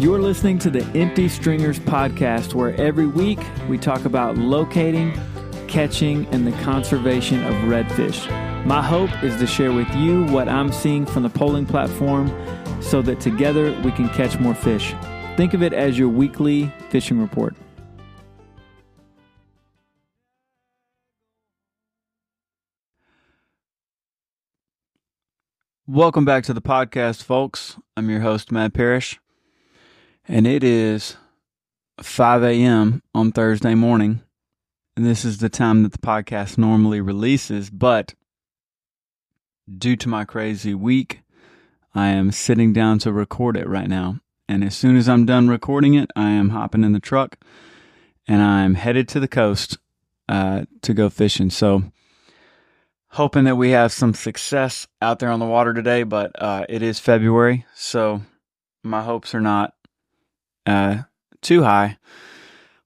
You're listening to the Empty Stringers podcast, where every week we talk about locating, catching, and the conservation of redfish. My hope is to share with you what I'm seeing from the poling platform so that together we can catch more fish. Think of it as your weekly fishing report. Welcome back to the podcast, folks. I'm your host, Matt Parrish, and it is 5 a.m. on Thursday morning. And this is the time that the podcast normally releases, but due to my crazy week, I am sitting down to record it right now. And as soon as I'm done recording it, I am hopping in the truck and I'm headed to the coast uh, to go fishing. So, hoping that we have some success out there on the water today, but uh, it is February, so my hopes are not uh, too high.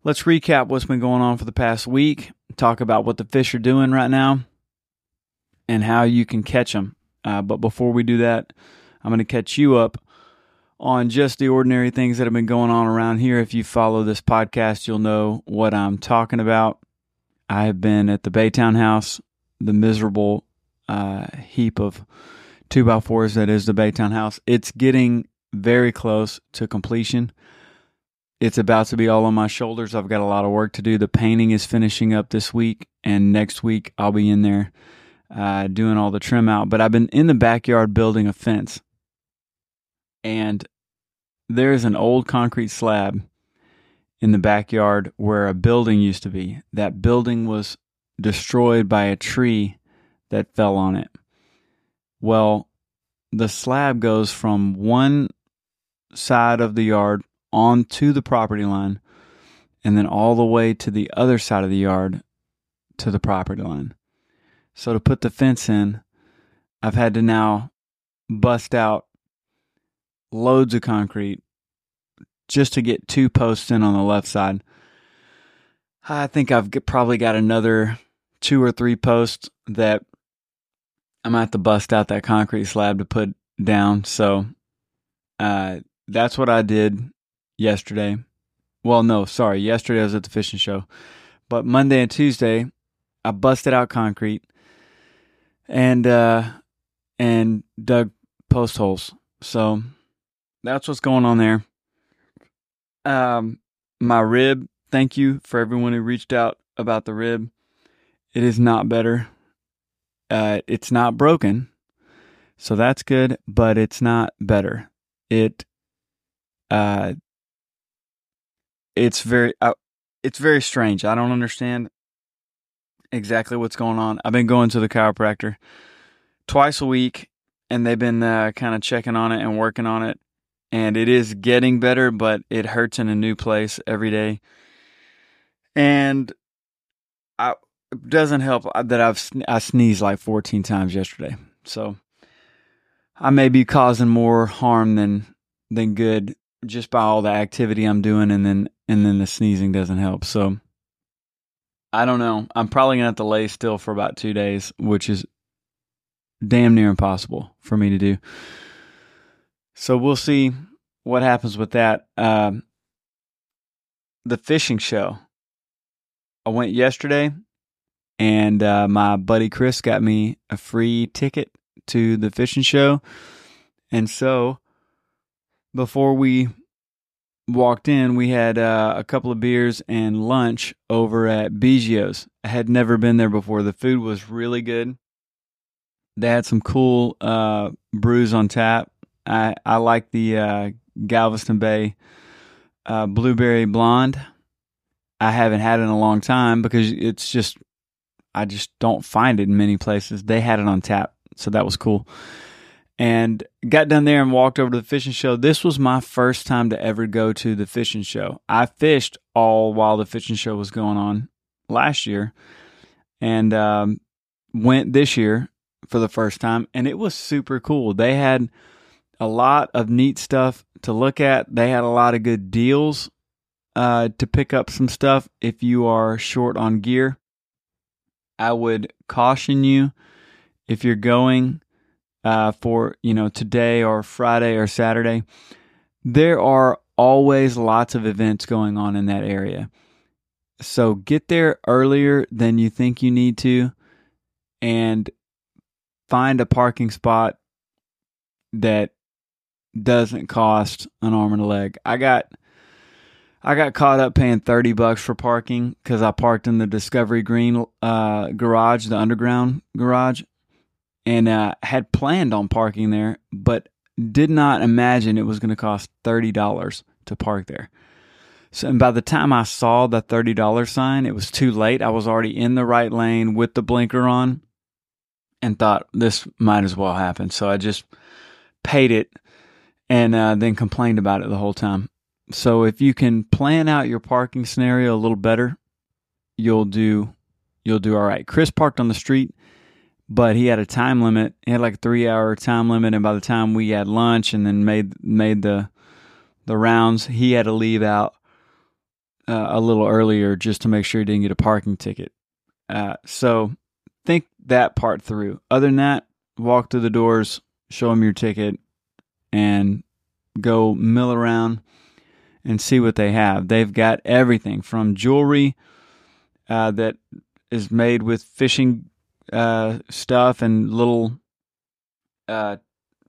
Let's recap what's been going on for the past week, talk about what the fish are doing right now, and how you can catch them. Uh, but before we do that, I'm going to catch you up on just the ordinary things that have been going on around here. If you follow this podcast, you'll know what I'm talking about. I have been at the Baytown House the miserable uh, heap of two by fours that is the Baytown House. It's getting very close to completion. It's about to be all on my shoulders. I've got a lot of work to do. The painting is finishing up this week, and next week I'll be in there uh, doing all the trim out. But I've been in the backyard building a fence, and there's an old concrete slab in the backyard where a building used to be. That building was destroyed by a tree that fell on it. Well, the slab goes from one side of the yard onto the property line and then all the way to the other side of the yard to the property line. So to put the fence in, I've had to now bust out loads of concrete just to get two posts in on the left side. I think I've probably got another two or three posts that I'm gonna have to bust out that concrete slab to put down. So uh, that's what I did yesterday. Well, no, sorry. Yesterday I was at the fishing show, but Monday and Tuesday I busted out concrete and uh, and dug post holes. So that's what's going on there. Um, my rib. Thank you for everyone who reached out about the rib. It is not better. Uh, it's not broken, so that's good, but it's not better. It, uh, it's very, uh, it's very strange. I don't understand exactly what's going on. I've been going to the chiropractor twice a week, and they've been uh, kind of checking on it and working on it, and it is getting better, but it hurts in a new place every day. And I doesn't help that I've I sneezed like 14 times yesterday. So I may be causing more harm than than good just by all the activity I'm doing and then and then the sneezing doesn't help. So I don't know. I'm probably to have to lay still for about 2 days, which is damn near impossible for me to do. So we'll see what happens with that. Um, the fishing show. I went yesterday and uh, my buddy Chris got me a free ticket to the fishing show. And so before we walked in, we had uh, a couple of beers and lunch over at Biggio's. I had never been there before. The food was really good. They had some cool uh, brews on tap. I, I like the uh, Galveston Bay uh, Blueberry Blonde. I haven't had it in a long time because it's just I just don't find it in many places. They had it on tap, so that was cool. And got down there and walked over to the fishing show. This was my first time to ever go to the fishing show. I fished all while the fishing show was going on last year, and um, went this year for the first time, and it was super cool. They had a lot of neat stuff to look at. They had a lot of good deals uh, to pick up some stuff if you are short on gear. I would caution you if you're going uh, for you know today or Friday or Saturday. There are always lots of events going on in that area. So get there earlier than you think you need to and find a parking spot that doesn't cost an arm and a leg. I got I got caught up paying 30 bucks for parking cuz I parked in the Discovery Green uh, garage, the underground garage, and uh, had planned on parking there, but did not imagine it was going to cost $30 to park there. So, and by the time I saw the $30 sign, it was too late. I was already in the right lane with the blinker on and thought this might as well happen. So I just paid it and uh, then complained about it the whole time. So if you can plan out your parking scenario a little better, you'll do you'll do all right. Chris parked on the street, but he had a time limit. He had like a three hour time limit, and by the time we had lunch and then made made the the rounds, he had to leave out uh, a little earlier just to make sure he didn't get a parking ticket. Uh, so think that part through. Other than that, walk through the doors, show them your ticket, and go mill around and see what they have. They've got everything from jewelry uh, that is made with fishing uh, stuff and little uh,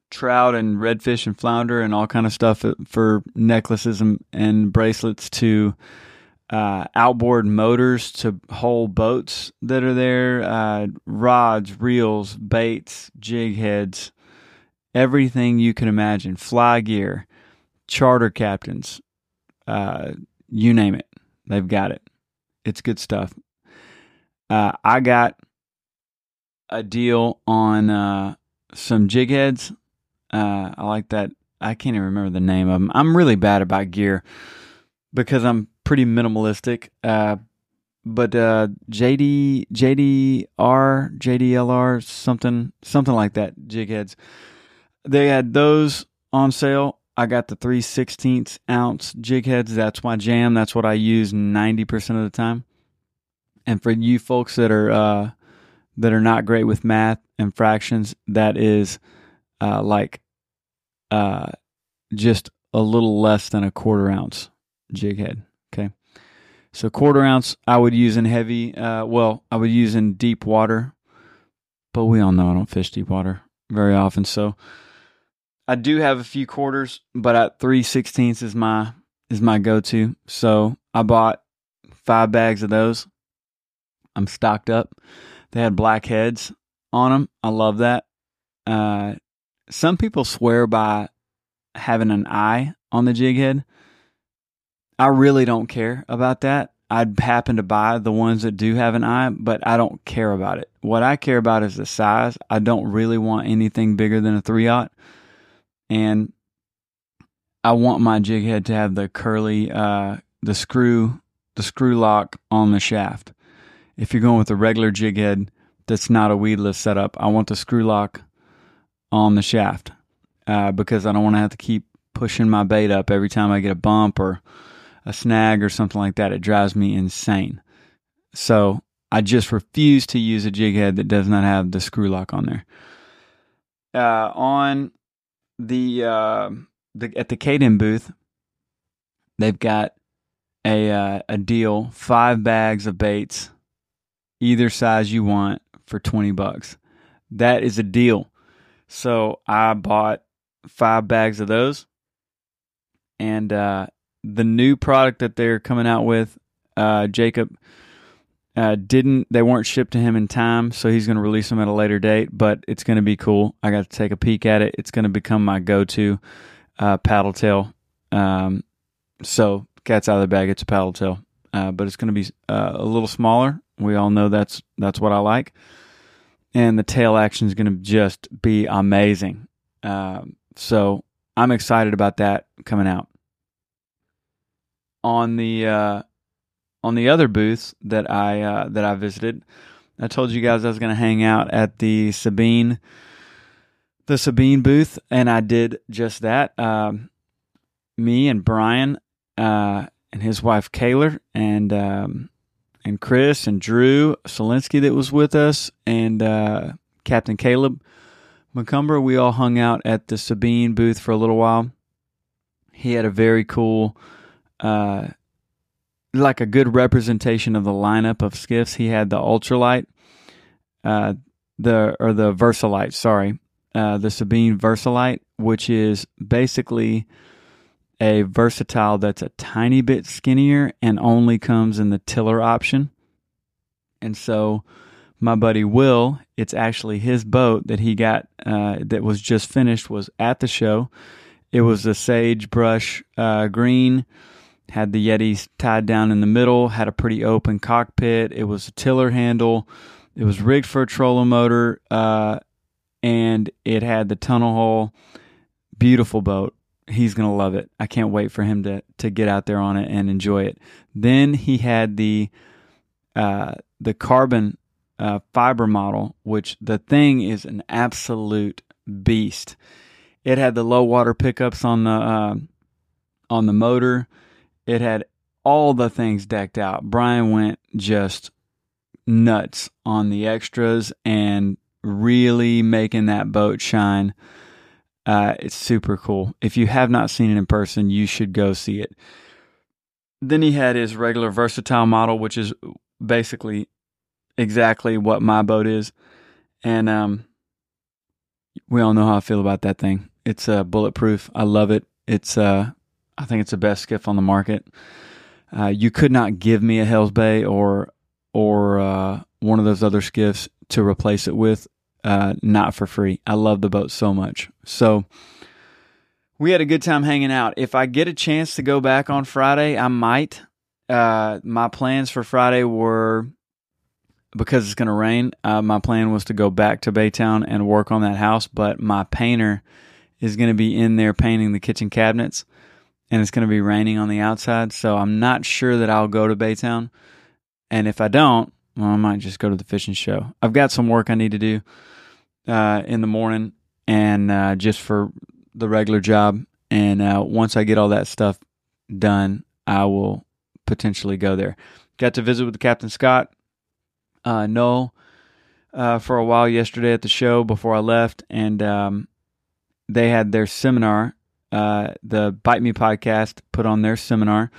trout and redfish and flounder and all kind of stuff for necklaces and, and bracelets to uh, outboard motors to whole boats that are there, uh, rods, reels, baits, jig heads, everything you can imagine, fly gear, charter captains, uh, you name it, they've got it. It's good stuff. Uh, I got a deal on uh, some jig heads. Uh, I like that. I can't even remember the name of them. I'm really bad about gear because I'm pretty minimalistic. Uh, but uh, JD JDR JDLR something something like that jig heads. They had those on sale. I got the 3 16th ounce jig heads. That's my jam. That's what I use 90% of the time. And for you folks that are uh, that are not great with math and fractions, that is uh, like uh, just a little less than a quarter ounce jig head. Okay. So quarter ounce I would use in heavy, uh, well, I would use in deep water, but we all know I don't fish deep water very often. So I do have a few quarters, but at three sixteenths is my is my go to. So I bought five bags of those. I'm stocked up. They had black heads on them. I love that. Uh, some people swear by having an eye on the jig head. I really don't care about that. I'd happen to buy the ones that do have an eye, but I don't care about it. What I care about is the size. I don't really want anything bigger than a three aught, and I want my jig head to have the curly, uh, the screw, the screw lock on the shaft. If you're going with a regular jig head that's not a weedless setup, I want the screw lock on the shaft uh, because I don't want to have to keep pushing my bait up every time I get a bump or a snag or something like that. It drives me insane. So I just refuse to use a jig head that does not have the screw lock on there. Uh, on the uh, the at the Caden booth, they've got a uh, a deal: five bags of baits, either size you want, for twenty bucks. That is a deal. So I bought five bags of those, and uh, the new product that they're coming out with, uh, Jacob uh, didn't. They weren't shipped to him in time, so he's going to release them at a later date. But it's going to be cool. I got to take a peek at it. It's going to become my go-to uh, paddle tail. Um, so cat's out of the bag. It's a paddle tail, uh, but it's going to be uh, a little smaller. We all know that's that's what I like, and the tail action is going to just be amazing. Um, so I'm excited about that coming out on the uh, on the other booths that I uh, that I visited. I told you guys I was going to hang out at the Sabine the Sabine booth, and I did just that. Um, me and Brian uh, and his wife Kaylor and um, and Chris and Drew Solinsky that was with us, and uh, Captain Caleb McCumber. We all hung out at the Sabine booth for a little while he had a very cool, uh, like a good representation of the lineup of skiffs. He had the ultralight, uh, the or the Versalite, sorry, uh, the Sabine Versalite, which is basically a versatile that's a tiny bit skinnier and only comes in the tiller option. And so my buddy Will, it's actually his boat that he got uh, that was just finished was at the show. It was a sagebrush uh, green, had the Yetis tied down in the middle, had a pretty open cockpit. It was a tiller handle. It was rigged for a trolling motor, uh, and it had the tunnel hole. Beautiful boat. He's gonna love it. I can't wait for him to to get out there on it and enjoy it. Then he had the uh, the carbon uh, fiber model, which the thing is an absolute beast. It had the low water pickups on the uh, on the motor. It had all the things decked out. Brian went just nuts on the extras and really making that boat shine. Uh, it's super cool. If you have not seen it in person, you should go see it. Then he had his regular versatile model, which is basically exactly what my boat is. And um, we all know how I feel about that thing. It's uh, bulletproof. I love it. It's uh, I think it's the best skiff on the market. Uh, you could not give me a Hell's Bay or or uh, one of those other skiffs to replace it with, uh, not for free. I love the boat so much. So we had a good time hanging out. If I get a chance to go back on Friday, I might. Uh, my plans for Friday were because it's going to rain. Uh, my plan was to go back to Baytown and work on that house, but my painter is going to be in there painting the kitchen cabinets, and it's going to be raining on the outside. So I'm not sure that I'll go to Baytown. And if I don't, well, I might just go to the fishing show. I've got some work I need to do uh, in the morning, and uh, just for the regular job. And uh, once I get all that stuff done, I will potentially go there. Got to visit with Captain Scott uh, Null uh, for a while yesterday at the show before I left, and um, they had their seminar. Uh, the Bite Me podcast put on their seminar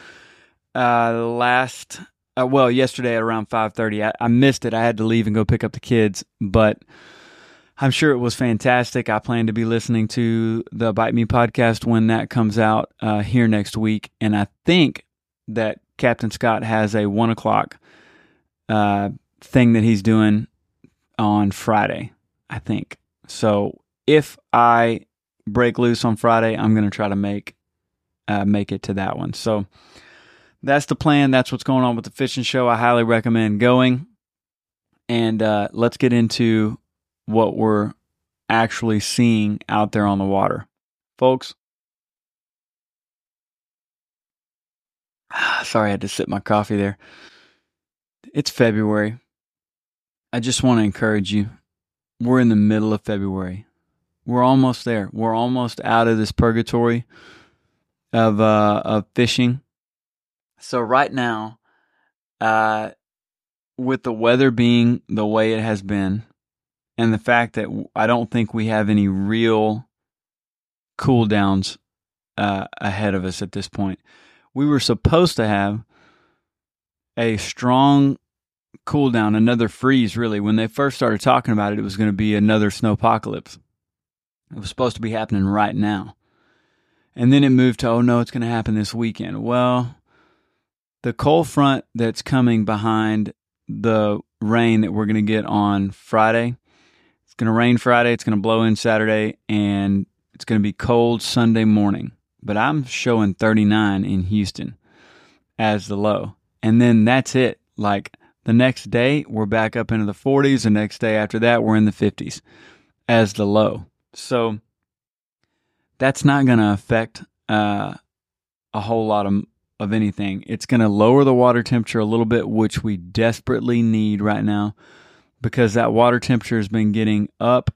uh, last. Well, yesterday at around five thirty, I, I missed it. I had to leave and go pick up the kids, but I'm sure it was fantastic. I plan to be listening to the Bite Me podcast when that comes out uh, here next week, and I think that Captain Scott has a one o'clock uh, thing that he's doing on Friday, I think. So if I break loose on Friday, I'm going to try to make uh, make it to that one. So that's the plan. That's what's going on with the fishing show. I highly recommend going. And uh, let's get into what we're actually seeing out there on the water, folks. Sorry, I had to sip my coffee there. It's February. I just want to encourage you. We're in the middle of February. We're almost there. We're almost out of this purgatory of uh, of fishing. So right now, uh, with the weather being the way it has been, and the fact that I don't think we have any real cool downs uh, ahead of us at this point, we were supposed to have a strong cool down, another freeze, really. When they first started talking about it, it was going to be another snow apocalypse. It was supposed to be happening right now. And then it moved to, oh no, it's going to happen this weekend. Well, the cold front that's coming behind the rain that we're going to get on Friday, going to rain Friday, it's going to blow in Saturday, and it's going to be cold Sunday morning. But I'm showing 39 in Houston as the low. And then that's it. Like, the next day, we're back up into the 40s. The next day after that, we're in the 50s as the low. So that's not going to affect uh, a whole lot of, of anything. It's going to lower the water temperature a little bit, which we desperately need right now because that water temperature has been getting up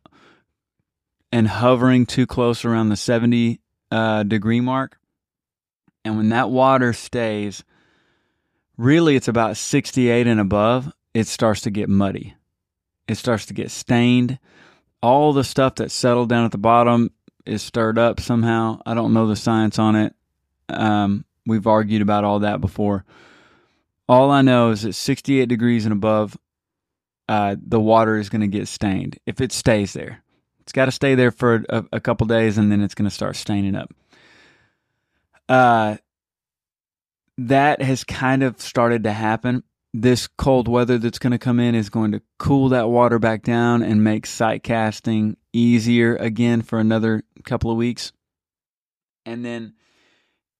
and hovering too close around the 70 uh, degree mark. And when that water stays really it's about 68 and above, it starts to get muddy. It starts to get stained. All the stuff that settled down at the bottom is stirred up somehow. I don't know the science on it. Um, we've argued about all that before. All I know is that 68 degrees and above, uh, the water is going to get stained if it stays there. It's got to stay there for a, a couple days and then it's going to start staining up. Uh, that has kind of started to happen. This cold weather that's going to come in is going to cool that water back down and make sight casting easier again for another couple of weeks. And then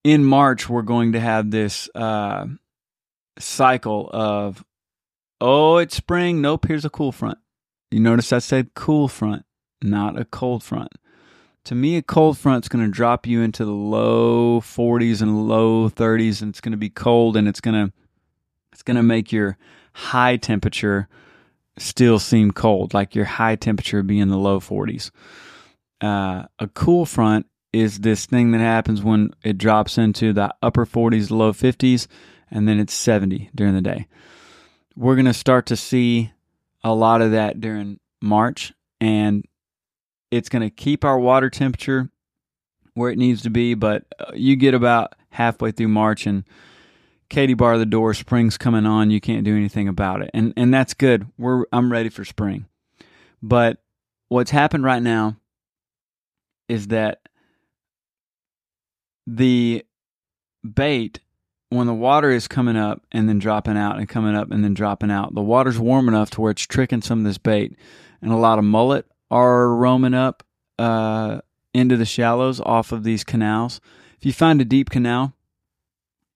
in March, we're going to have this uh, cycle of, oh, it's spring. Nope, here's a cool front. You notice I said cool front, not a cold front. To me, a cold front's going to drop you into the low 40s and low 30s, and it's going to be cold, and it's going to it's going to make your high temperature still seem cold, like your high temperature be in the low 40s. Uh, a cool front is this thing that happens when it drops into the upper 40s, low 50s, and then it's 70 during the day. We're going to start to see a lot of that during March, and it's going to keep our water temperature where it needs to be, but uh, you get about halfway through March and Katie bar the door, spring's coming on, you can't do anything about it. And and that's good. We're I'm ready for spring. But what's happened right now is that the bait when the water is coming up and then dropping out and coming up and then dropping out, the water's warm enough to where it's tricking some of this bait. And a lot of mullet are roaming up uh, into the shallows off of these canals. If you find a deep canal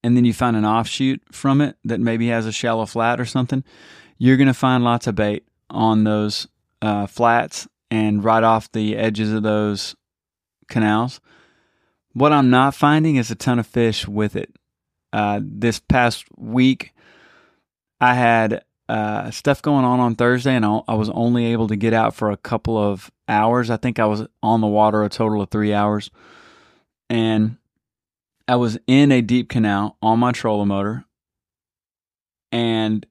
and then you find an offshoot from it that maybe has a shallow flat or something, you're going to find lots of bait on those uh, flats and right off the edges of those canals. What I'm not finding is a ton of fish with it. Uh, this past week, I had uh, stuff going on on Thursday, and I was only able to get out for a couple of hours. I think I was on the water a total of three hours, and I was in a deep canal on my trolling motor, and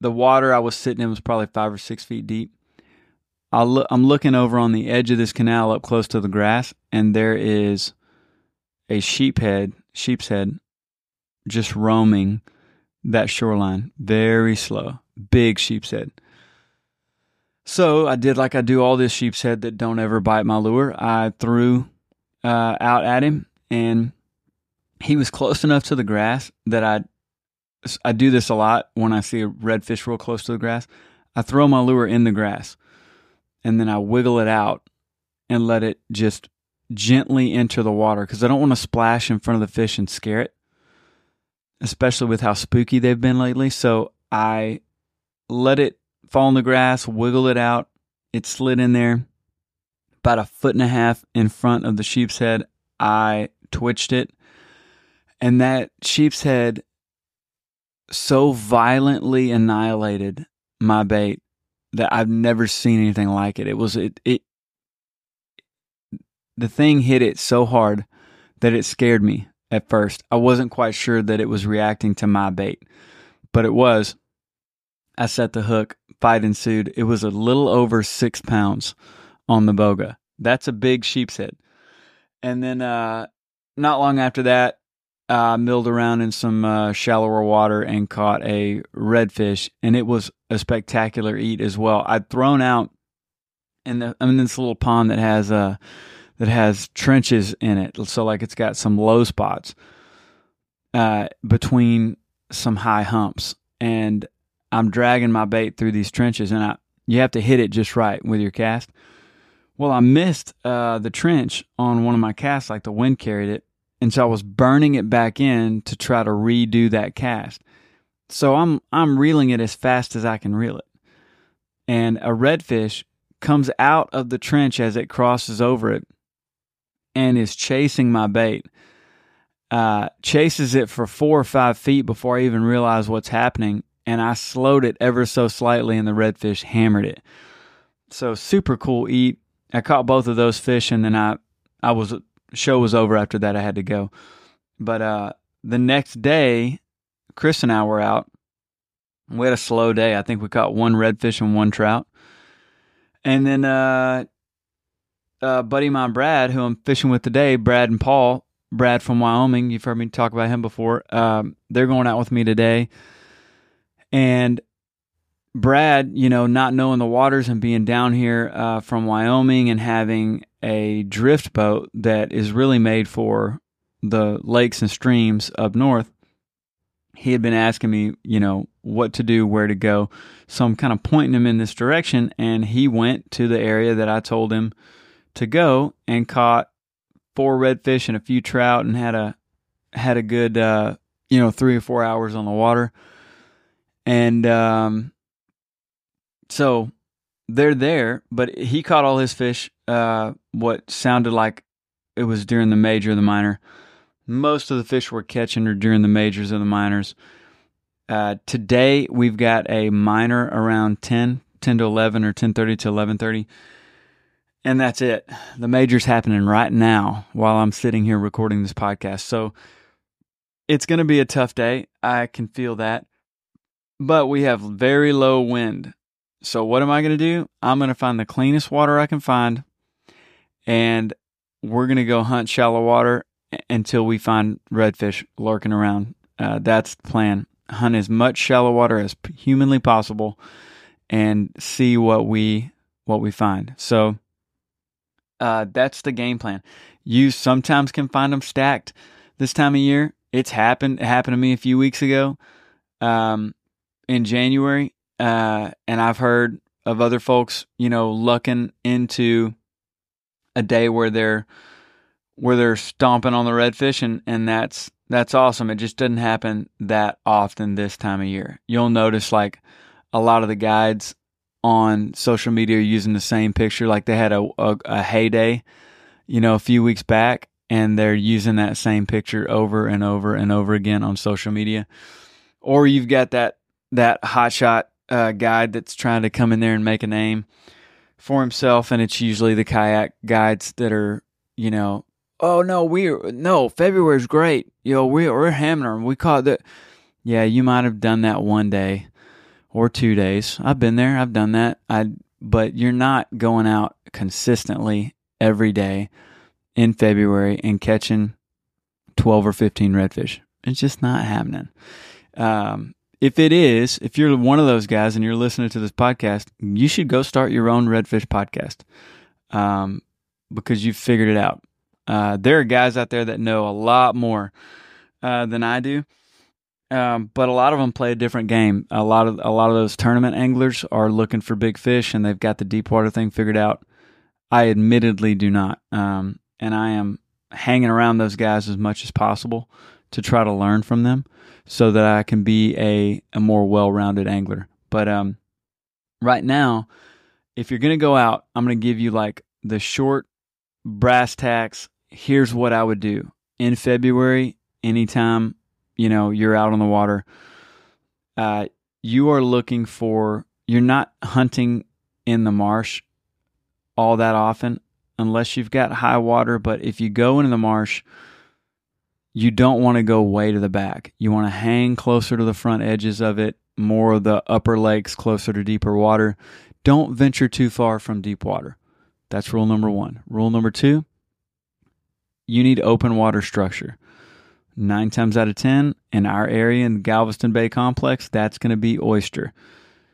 the water I was sitting in was probably five or six feet deep. i look, I'm looking over on the edge of this canal up close to the grass, and there is a sheephead, sheep's head, just roaming that shoreline very slow, big sheep's head. So I did like I do all this sheep's head that don't ever bite my lure. I threw uh, out at him, and he was close enough to the grass that I I do this a lot when I see a redfish real close to the grass. I throw my lure in the grass, and then I wiggle it out and let it just gently enter the water because I don't want to splash in front of the fish and scare it especially with how spooky they've been lately. So I let it fall in the grass, wiggle it out. It slid in there about a foot and a half in front of the sheep's head. I twitched it, and that sheep's head so violently annihilated my bait that I've never seen anything like it. It was it it the thing hit it so hard that it scared me at first. I wasn't quite sure that it was reacting to my bait, but it was. I set the hook, fight ensued. It was a little over six pounds on the boga. That's a big sheep's head. And then, uh, not long after that, I milled around in some uh, shallower water and caught a redfish, and it was a spectacular eat as well. I'd thrown out in the I'm in this little pond that has a uh, that has trenches in it. So like it's got some low spots uh, between some high humps, and I'm dragging my bait through these trenches, and I you have to hit it just right with your cast. Well, I missed uh, the trench on one of my casts, like the wind carried it, and so I was burning it back in to try to redo that cast. So I'm I'm reeling it as fast as I can reel it, and a redfish comes out of the trench as it crosses over it and is chasing my bait. Uh, chases it for four or five feet before I even realize what's happening, and I slowed it ever so slightly, and the redfish hammered it. So super cool eat. I caught both of those fish, and then I, I was show was over after that. I had to go, but uh, the next day, Chris and I were out. We had a slow day. I think we caught one redfish and one trout, and then uh, uh, buddy of mine, Brad, who I'm fishing with today, Brad and Paul, Brad from Wyoming. You've heard me talk about him before. Um, they're going out with me today. And Brad, you know, not knowing the waters and being down here uh, from Wyoming and having a drift boat that is really made for the lakes and streams up north, he had been asking me, you know, what to do, where to go. So I'm kind of pointing him in this direction. And he went to the area that I told him to go and caught four redfish and a few trout and had a had a good uh, you know three or four hours on the water. And um, so they're there but he caught all his fish uh, what sounded like it was during the major and the minor. Most of the fish we're catching are during the majors and the minors. Uh, today we've got a minor around 10 10 to 11 or 10.30 to 11.30 and that's it. The major's happening right now while I'm sitting here recording this podcast. So it's going to be a tough day. I can feel that. But we have very low wind. So what am I going to do? I'm going to find the cleanest water I can find and we're going to go hunt shallow water until we find redfish lurking around. Uh, that's the plan. Hunt as much shallow water as humanly possible and see what we what we find. So uh, that's the game plan. You sometimes can find them stacked this time of year. It's happened. It happened to me a few weeks ago um, in January. Uh, and I've heard of other folks, you know, lucking into a day where they're where they're stomping on the redfish and, and that's that's awesome. It just doesn't happen that often this time of year. You'll notice like a lot of the guides on social media using the same picture. Like they had a, a, a heyday, you know, a few weeks back, and they're using that same picture over and over and over again on social media. Or you've got that that hotshot uh, guide that's trying to come in there and make a name for himself, and it's usually the kayak guides that are, you know, oh no, we no February's great, you know, we we're hammering, we caught the, Yeah, you might have done that one day or two days. I've been there. I've done that. I but you're not going out consistently every day in February and catching 12 or 15 redfish. It's just not happening. Um, if it is, if you're one of those guys and you're listening to this podcast, you should go start your own redfish podcast um, because you've figured it out. Uh, there are guys out there that know a lot more uh, than I do. Um, but a lot of them play a different game. A lot of a lot of those tournament anglers are looking for big fish, and they've got the deep water thing figured out. I admittedly do not, um, and I am hanging around those guys as much as possible to try to learn from them, so that I can be a a more well rounded angler. But um, right now, if you're gonna go out, I'm gonna give you like the short brass tacks. Here's what I would do in February, anytime you know you're out on the water uh, you are looking for you're not hunting in the marsh all that often unless you've got high water but if you go into the marsh you don't want to go way to the back. You want to hang closer to the front edges of it more of the upper lakes closer to deeper water. Don't venture too far from deep water. That's rule number one. Rule number two you need open water structure nine times out of 10 in our area in the Galveston Bay complex, that's going to be oyster.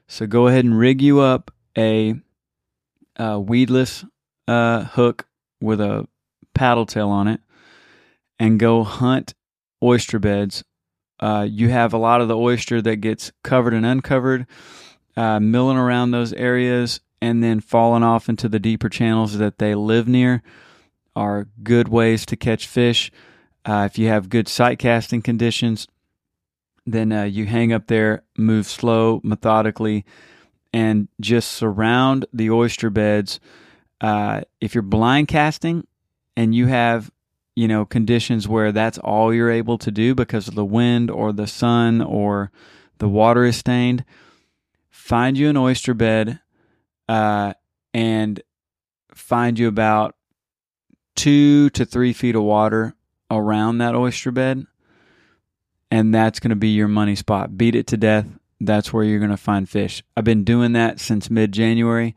So go ahead and rig you up a, a weedless uh, hook with a paddle tail on it and go hunt oyster beds. Uh, you have a lot of the oyster that gets covered and uncovered, uh, milling around those areas and then falling off into the deeper channels that they live near are good ways to catch fish. Uh, if you have good sight casting conditions, then uh, you hang up there, move slow, methodically, and just surround the oyster beds. Uh, if you're blind casting and you have, you know, conditions where that's all you're able to do because of the wind or the sun or the water is stained, find you an oyster bed uh, and find you about two to three feet of water around that oyster bed, and that's going to be your money spot. Beat it to death. That's where you're going to find fish. I've been doing that since mid January,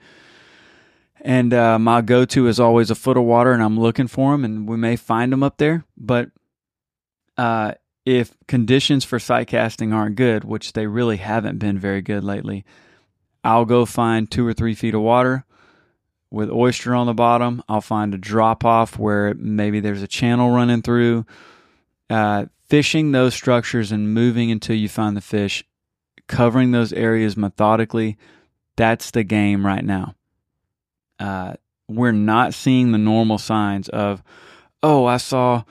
And uh, my go to is always a foot of water, and I'm looking for them, and we may find them up there. But uh, if conditions for sight casting aren't good, which they really haven't been very good lately, I'll go find two or three feet of water with oyster on the bottom. I'll find a drop off where maybe there's a channel running through. Uh, fishing those structures and moving until you find the fish, covering those areas methodically, that's the game right now. Uh, we're not seeing the normal signs of, oh, I saw,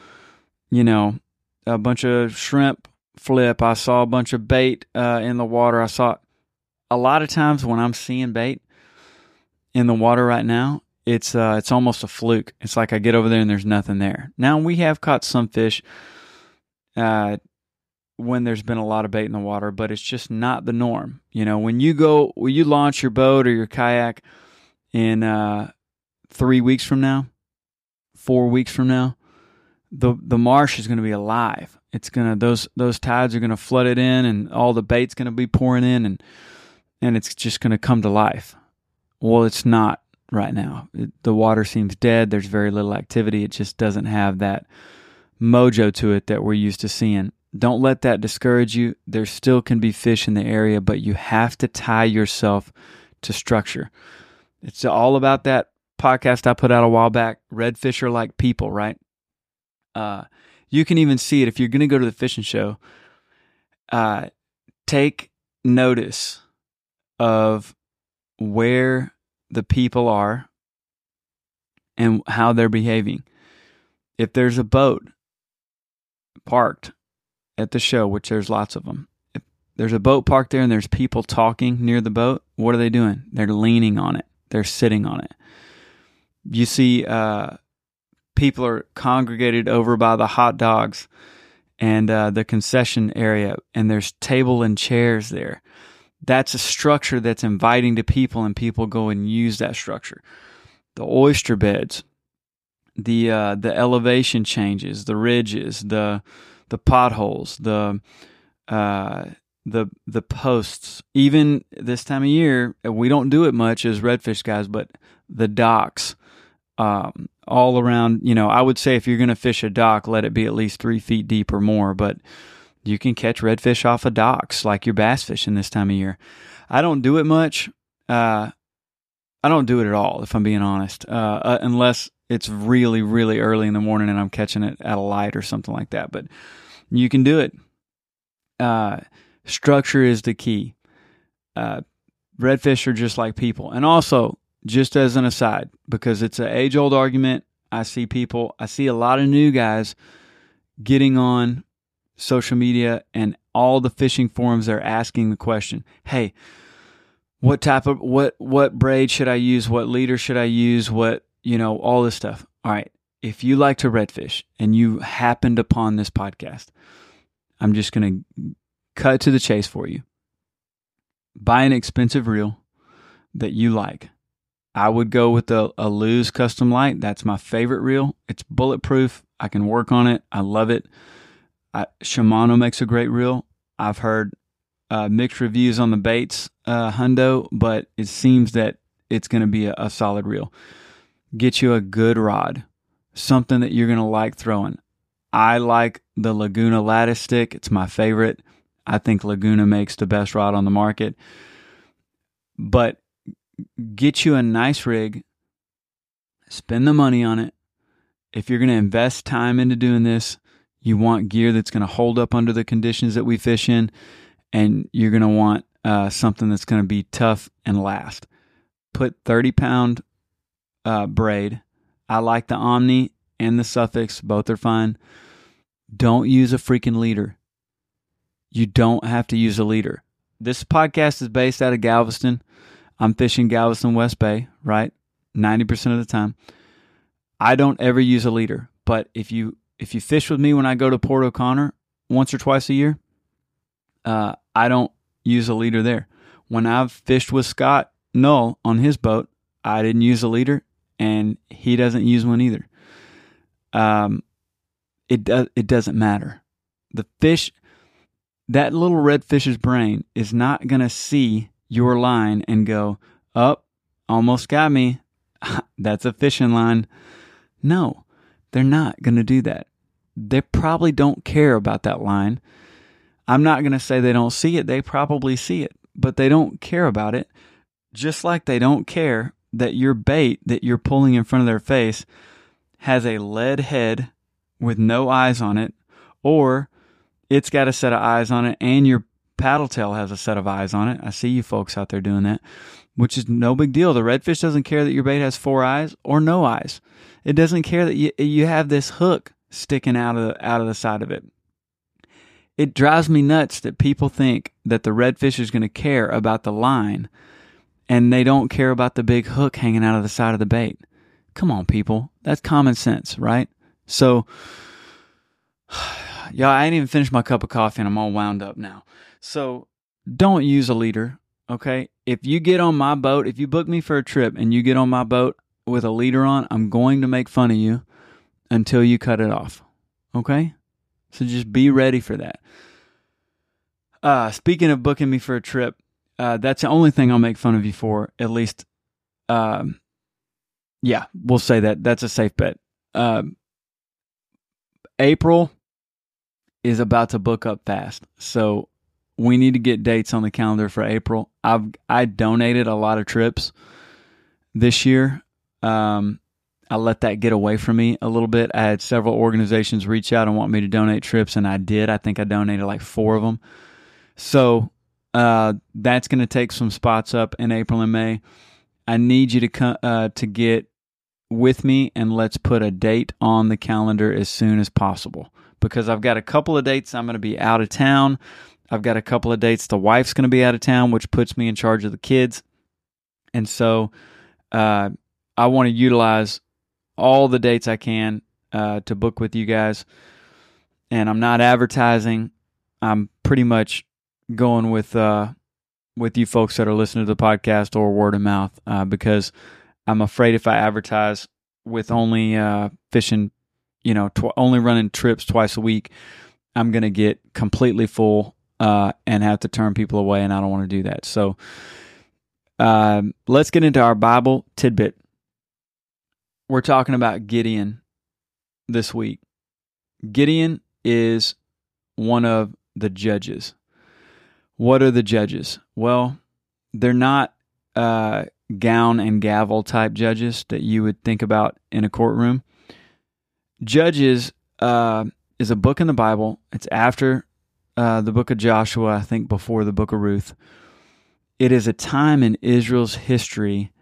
you know, a bunch of shrimp flip. I saw a bunch of bait uh, in the water. I saw a lot of times when I'm seeing bait in the water right now, it's uh, it's almost a fluke. It's like I get over there and there's nothing there. Now we have caught some fish uh, when there's been a lot of bait in the water, but it's just not the norm. You know, when you go, when you launch your boat or your kayak in uh, three weeks from now, four weeks from now, the the marsh is going to be alive. It's gonna those those tides are going to flood it in, and all the bait's going to be pouring in, and and it's just going to come to life. Well, it's not right now. It, the water seems dead. There's very little activity. It just doesn't have that mojo to it that we're used to seeing. Don't let that discourage you. There still can be fish in the area, but you have to tie yourself to structure. It's all about that podcast I put out a while back. Redfish are like people, right? Uh, you can even see it if you're going to go to the fishing show. Uh, take notice of where the people are and how they're behaving. If there's a boat parked at the show, which there's lots of them, if there's a boat parked there and there's people talking near the boat, what are they doing? They're leaning on it, they're sitting on it. You see, uh, people are congregated over by the hot dogs and uh, the concession area, and there's table and chairs there. That's a structure that's inviting to people, and people go and use that structure. The oyster beds, the uh, the elevation changes, the ridges, the the potholes, the uh, the the posts. Even this time of year, we don't do it much as redfish guys, but the docks, um, all around. You know, I would say if you're going to fish a dock, let it be at least three feet deep or more. But you can catch redfish off of docks like you're bass fishing this time of year. I don't do it much. Uh, I don't do it at all, if I'm being honest, uh, uh, unless it's really, really early in the morning and I'm catching it at a light or something like that. But you can do it. Uh, structure is the key. Uh, redfish are just like people. And also, just as an aside, because it's an age old argument. I see people, I see a lot of new guys getting on social media and all the fishing forums are asking the question, "Hey, what type of what what braid should I use? What leader should I use? What, you know, all this stuff." All right. If you like to redfish and you happened upon this podcast, I'm just to cut to the chase for you. Buy an expensive reel that you like I would go with the a Lew's Custom Light. That's my favorite reel. It's bulletproof. I can work on it. I love it. I, Shimano makes a great reel. I've heard uh, mixed reviews on the Bates uh, Hundo, but it seems that it's going to be a, a solid reel. Get you a good rod, something that you're going to like throwing. I like the Laguna lattice stick. It's my favorite. I think Laguna makes the best rod on the market. But get you a nice rig, spend the money on it. If you're going to invest time into doing this, you want gear that's going to hold up under the conditions that we fish in, and you're going to want uh, something that's going to be tough and last. Put 30 pound uh, braid. I like the Omni and the Suffix, both are fine. Don't use a freaking leader. You don't have to use a leader. This podcast is based out of Galveston. I'm fishing Galveston West Bay, right? 90% of the time. I don't ever use a leader, but if you if you fish with me when I go to Port O'Connor once or twice a year, uh, I don't use a leader there. When I've fished with Scott Null on his boat, I didn't use a leader, and he doesn't use one either. Um, it does it doesn't matter. The fish, that little red fish's brain is not gonna see your line and go, up, oh, almost got me. that's a fishing line. No, they're not to do that. They probably don't care about that line. I'm not going to say they don't see it. They probably see it, but they don't care about it. Just like they don't care that your bait that you're pulling in front of their face has a lead head with no eyes on it, or it's got a set of eyes on it and your paddle tail has a set of eyes on it. I see you folks out there doing that, which is no big deal. The redfish doesn't care that your bait has four eyes or no eyes. It doesn't care that you, you have this hook sticking out of the, out of the side of it. It drives me nuts that people think that the redfish is going to care about the line and they don't care about the big hook hanging out of the side of the bait. Come on, people. That's common sense, right? So, y'all, I ain't even finished my cup of coffee and I'm all wound up now. So, don't use a leader, okay? If you get on my boat, if you book me for a trip and you get on my boat with a leader on, I'm going to make fun of you until you cut it off, okay? So just be ready for that. Uh, speaking of booking me for a trip, uh, that's the only thing I'll make fun of you for. At least, um, yeah, we'll say that. That's a safe bet. Um, April is about to book up fast, so we need to get dates on the calendar for April. I've I donated a lot of trips this year. Um, I let that get away from me a little bit. I had several organizations reach out and want me to donate trips, and I did. I think I donated like four of them. So uh, that's going to take some spots up in April and May. I need you to come uh, to get with me and let's put a date on the calendar as soon as possible because I've got a couple of dates I'm going to be out of town. I've got a couple of dates the wife's going to be out of town, which puts me in charge of the kids. And so uh, I want to utilize all the dates I can uh, to book with you guys. And I'm not advertising. I'm pretty much going with uh, with you folks that are listening to the podcast or word of mouth uh, because I'm afraid if I advertise with only uh, fishing, you know, tw- only running trips twice a week, I'm going to get completely full uh, and have to turn people away, and I don't want to do that. So um, let's get into our Bible tidbit. We're talking about Gideon this week. Gideon is one of the judges what are the judges? Well, they're not uh, gown and gavel type judges that you would think about in a courtroom. Judges uh, is a book in the Bible. It's after uh, the book of Joshua, I think before the book of Ruth. It is a time in Israel's history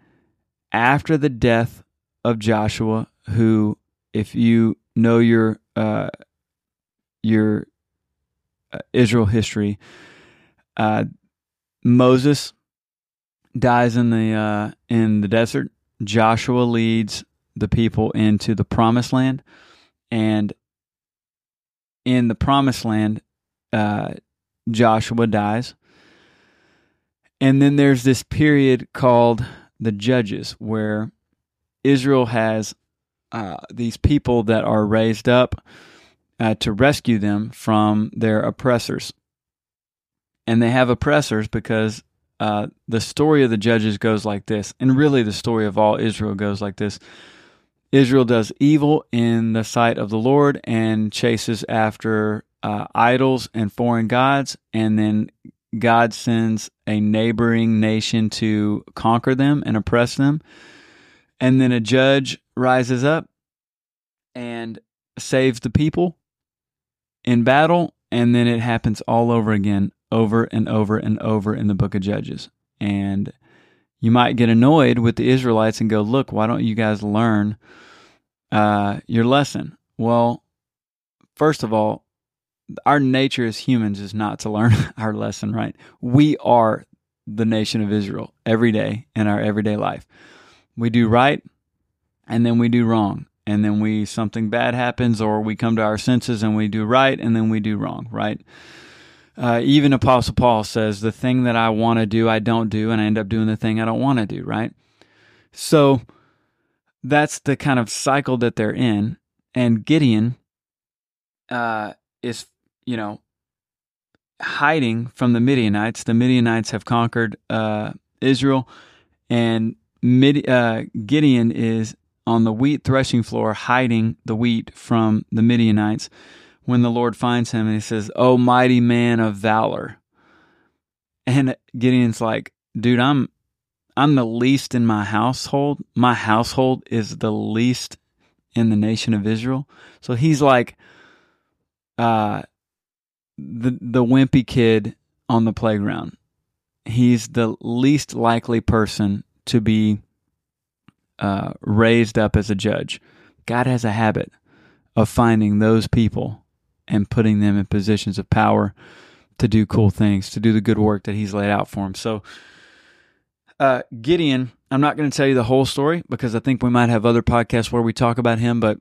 after the death of Joshua, who, if you know your uh, your uh, Israel history, uh, Moses dies in the uh, in the desert. Joshua leads the people into the promised land, and in the promised land, uh, Joshua dies. And then there's this period called the Judges, where Israel has uh, these people that are raised up uh, to rescue them from their oppressors and they have oppressors because uh, the story of the judges goes like this, and really the story of all Israel goes like this. Israel does evil in the sight of the Lord and chases after uh, idols and foreign gods, and then God sends a neighboring nation to conquer them and oppress them. And then a judge rises up and saves the people in battle, and then it happens all over again over and over and over in the book of Judges. And you might get annoyed with the Israelites and go, look, why don't you guys learn uh, your lesson? Well, first of all, our nature as humans is not to learn our lesson, right? We are the nation of Israel every day in our everyday life. We do right and then we do wrong. And then we something bad happens or we come to our senses and we do right and then we do wrong, right? Uh, even Apostle Paul says, the thing that I want to do, I don't do, and I end up doing the thing I don't want to do, right? So that's the kind of cycle that they're in. And Gideon uh, is, you know, hiding from the Midianites. The Midianites have conquered uh, Israel, and Mid, uh, Gideon is on the wheat threshing floor hiding the wheat from the Midianites when the Lord finds him and he says, Oh, mighty man of valor. And Gideon's like, dude, I'm I'm the least in my household. My household is the least in the nation of Israel. So he's like uh the the wimpy kid on the playground. He's the least likely person to be uh, raised up as a judge. God has a habit of finding those people and putting them in positions of power to do cool things, to do the good work that He's laid out for them. So, uh, Gideon, I'm not going to tell you the whole story because I think we might have other podcasts where we talk about him. But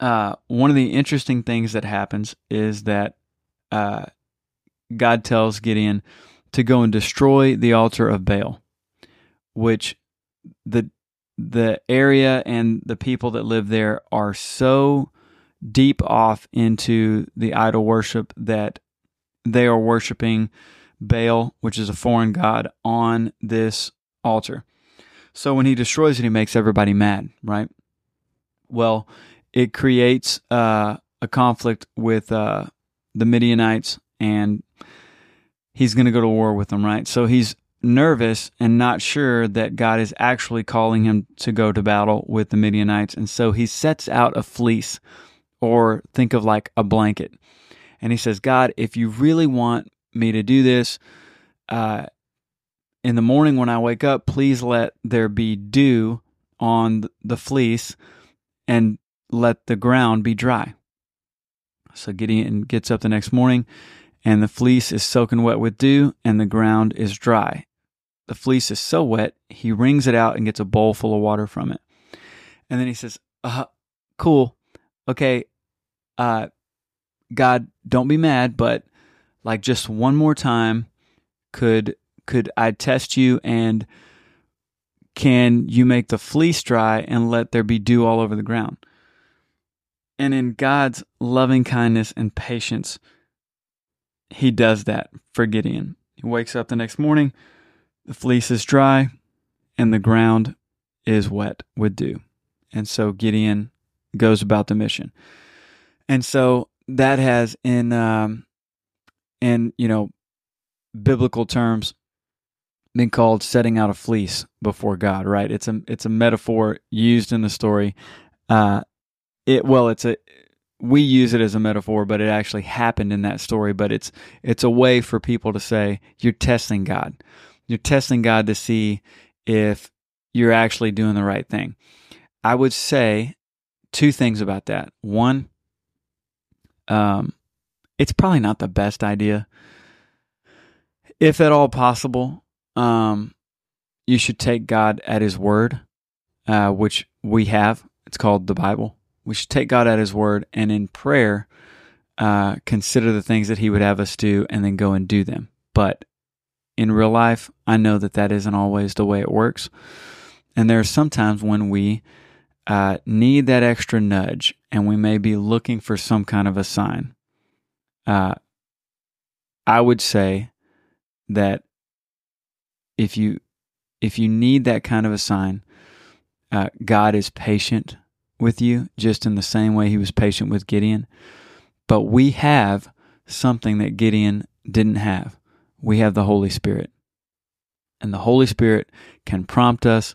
uh, one of the interesting things that happens is that uh, God tells Gideon to go and destroy the altar of Baal, which the the area and the people that live there are so deep off into the idol worship that they are worshiping Baal, which is a foreign god, on this altar. So when he destroys it, he makes everybody mad, right? Well, it creates uh, a conflict with uh, the Midianites, and he's going to go to war with them, right? So he's nervous and not sure that God is actually calling him to go to battle with the Midianites. And so he sets out a fleece, or think of like a blanket. And he says, God, if you really want me to do this, uh, in the morning when I wake up, please let there be dew on the fleece and let the ground be dry. So Gideon gets up the next morning and the fleece is soaking wet with dew and the ground is dry. The fleece is so wet, he wrings it out and gets a bowl full of water from it. And then he says, uh, cool. Okay. Uh, God, don't be mad, but like just one more time, could could I test you and can you make the fleece dry and let there be dew all over the ground? And in God's loving kindness and patience, he does that for Gideon. He wakes up the next morning, the fleece is dry, and the ground is wet with dew. And so Gideon goes about the mission. And so that has in um in you know biblical terms been called setting out a fleece before God, right? It's a it's a metaphor used in the story. Uh it well it's a we use it as a metaphor, but it actually happened in that story. But it's it's a way for people to say you're testing God. You're testing God to see if you're actually doing the right thing. I would say two things about that. One, um, it's probably not the best idea. If at all possible, um, you should take God at His word, uh, which we have. It's called the Bible. We should take God at His word and in prayer, uh, consider the things that He would have us do and then go and do them. But in real life, I know that that isn't always the way it works. And there are sometimes when we uh, need that extra nudge and we may be looking for some kind of a sign. Uh, I would say that if you if you need that kind of a sign, uh, God is patient with you, just in the same way he was patient with Gideon. But we have something that Gideon didn't have. We have the Holy Spirit. And the Holy Spirit can prompt us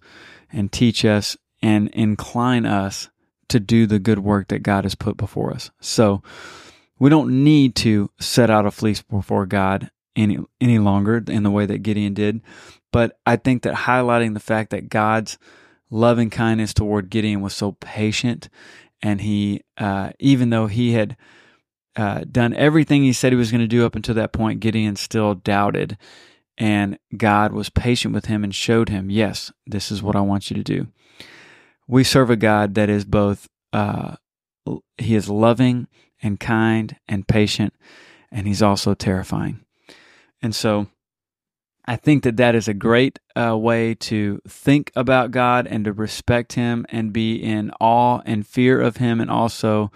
and teach us and incline us to do the good work that God has put before us. So we don't need to set out a fleece before God any any longer in the way that Gideon did. But I think that highlighting the fact that God's loving kindness toward Gideon was so patient, and he, uh, even though he had uh, done everything he said he was going to do up until that point, Gideon still doubted, and God was patient with him and showed him, yes, this is what I want you to do. We serve a God that is both, uh, he is loving and kind and patient, and he's also terrifying. And so I think that that is a great uh, way to think about God and to respect Him and be in awe and fear of Him and also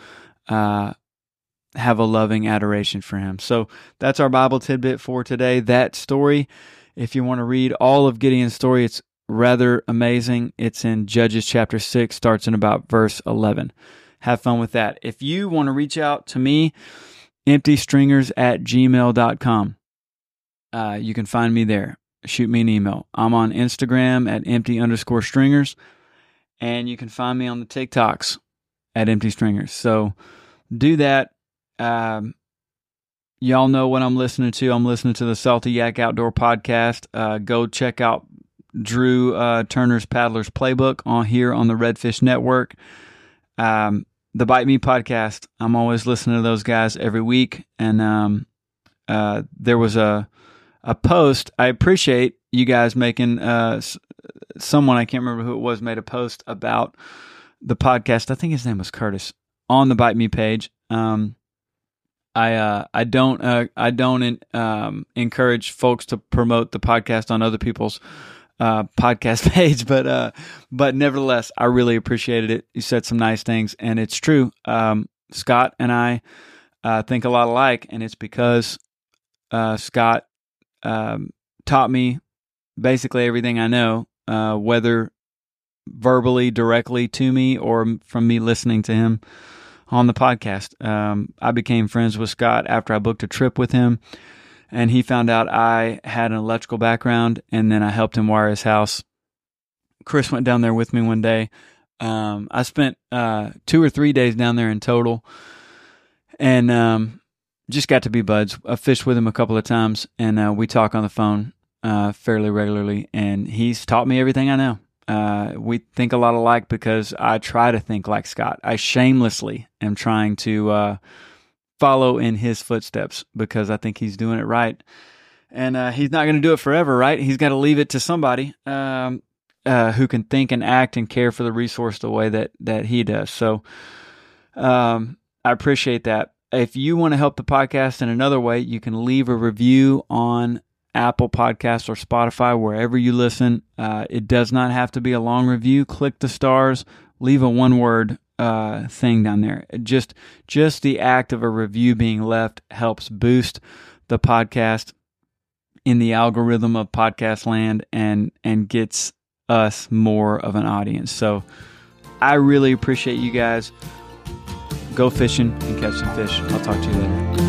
uh, have a loving adoration for Him. So that's our Bible tidbit for today. That story, if you want to read all of Gideon's story, it's rather amazing. It's in Judges chapter 6, starts in about verse 11. Have fun with that. If you want to reach out to me, emptystringers at gmail.com. Uh, you can find me there. Shoot me an email. I'm on Instagram at empty underscore stringers, and you can find me on the TikToks at empty stringers. So do that. Um, y'all know what I'm listening to. I'm listening to the Salty Yak Outdoor podcast. Uh, go check out Drew uh, Turner's Paddler's Playbook on here on the Redfish Network. Um, the Bite Me podcast. I'm always listening to those guys every week, and um, uh, there was a a post. I appreciate you guys making. Uh, someone I can't remember who it was made a post about the podcast. I think his name was Curtis on the Bite Me page. Um, I uh, I don't uh, I don't um, encourage folks to promote the podcast on other people's uh, podcast page, but uh, but nevertheless, I really appreciated it. You said some nice things, and it's true. Um, Scott and I uh, think a lot alike, and it's because uh, Scott um, taught me basically everything I know, whether verbally directly to me or from me listening to him on the podcast. Um, I became friends with Scott after I booked a trip with him and he found out I had an electrical background, and then I helped him wire his house. Chris went down there with me one day. Um, I spent uh, two or three days down there in total, and um, just got to be buds. I fished with him a couple of times, and uh, we talk on the phone uh, fairly regularly. And he's taught me everything I know. Uh, we think a lot alike because I try to think like Scott. I shamelessly am trying to uh, follow in his footsteps because I think he's doing it right. And uh, he's not going to do it forever, right? He's got to leave it to somebody um, uh, who can think and act and care for the resource the way that that he does. So um, I appreciate that. If you want to help the podcast in another way, you can leave a review on Apple Podcasts or Spotify, wherever you listen. Uh, it does not have to be a long review. Click the stars, leave a one word uh, thing down there. Just just the act of a review being left helps boost the podcast in the algorithm of podcast land and and gets us more of an audience. So I really appreciate you guys. Go fishing and catch some fish. I'll talk to you later.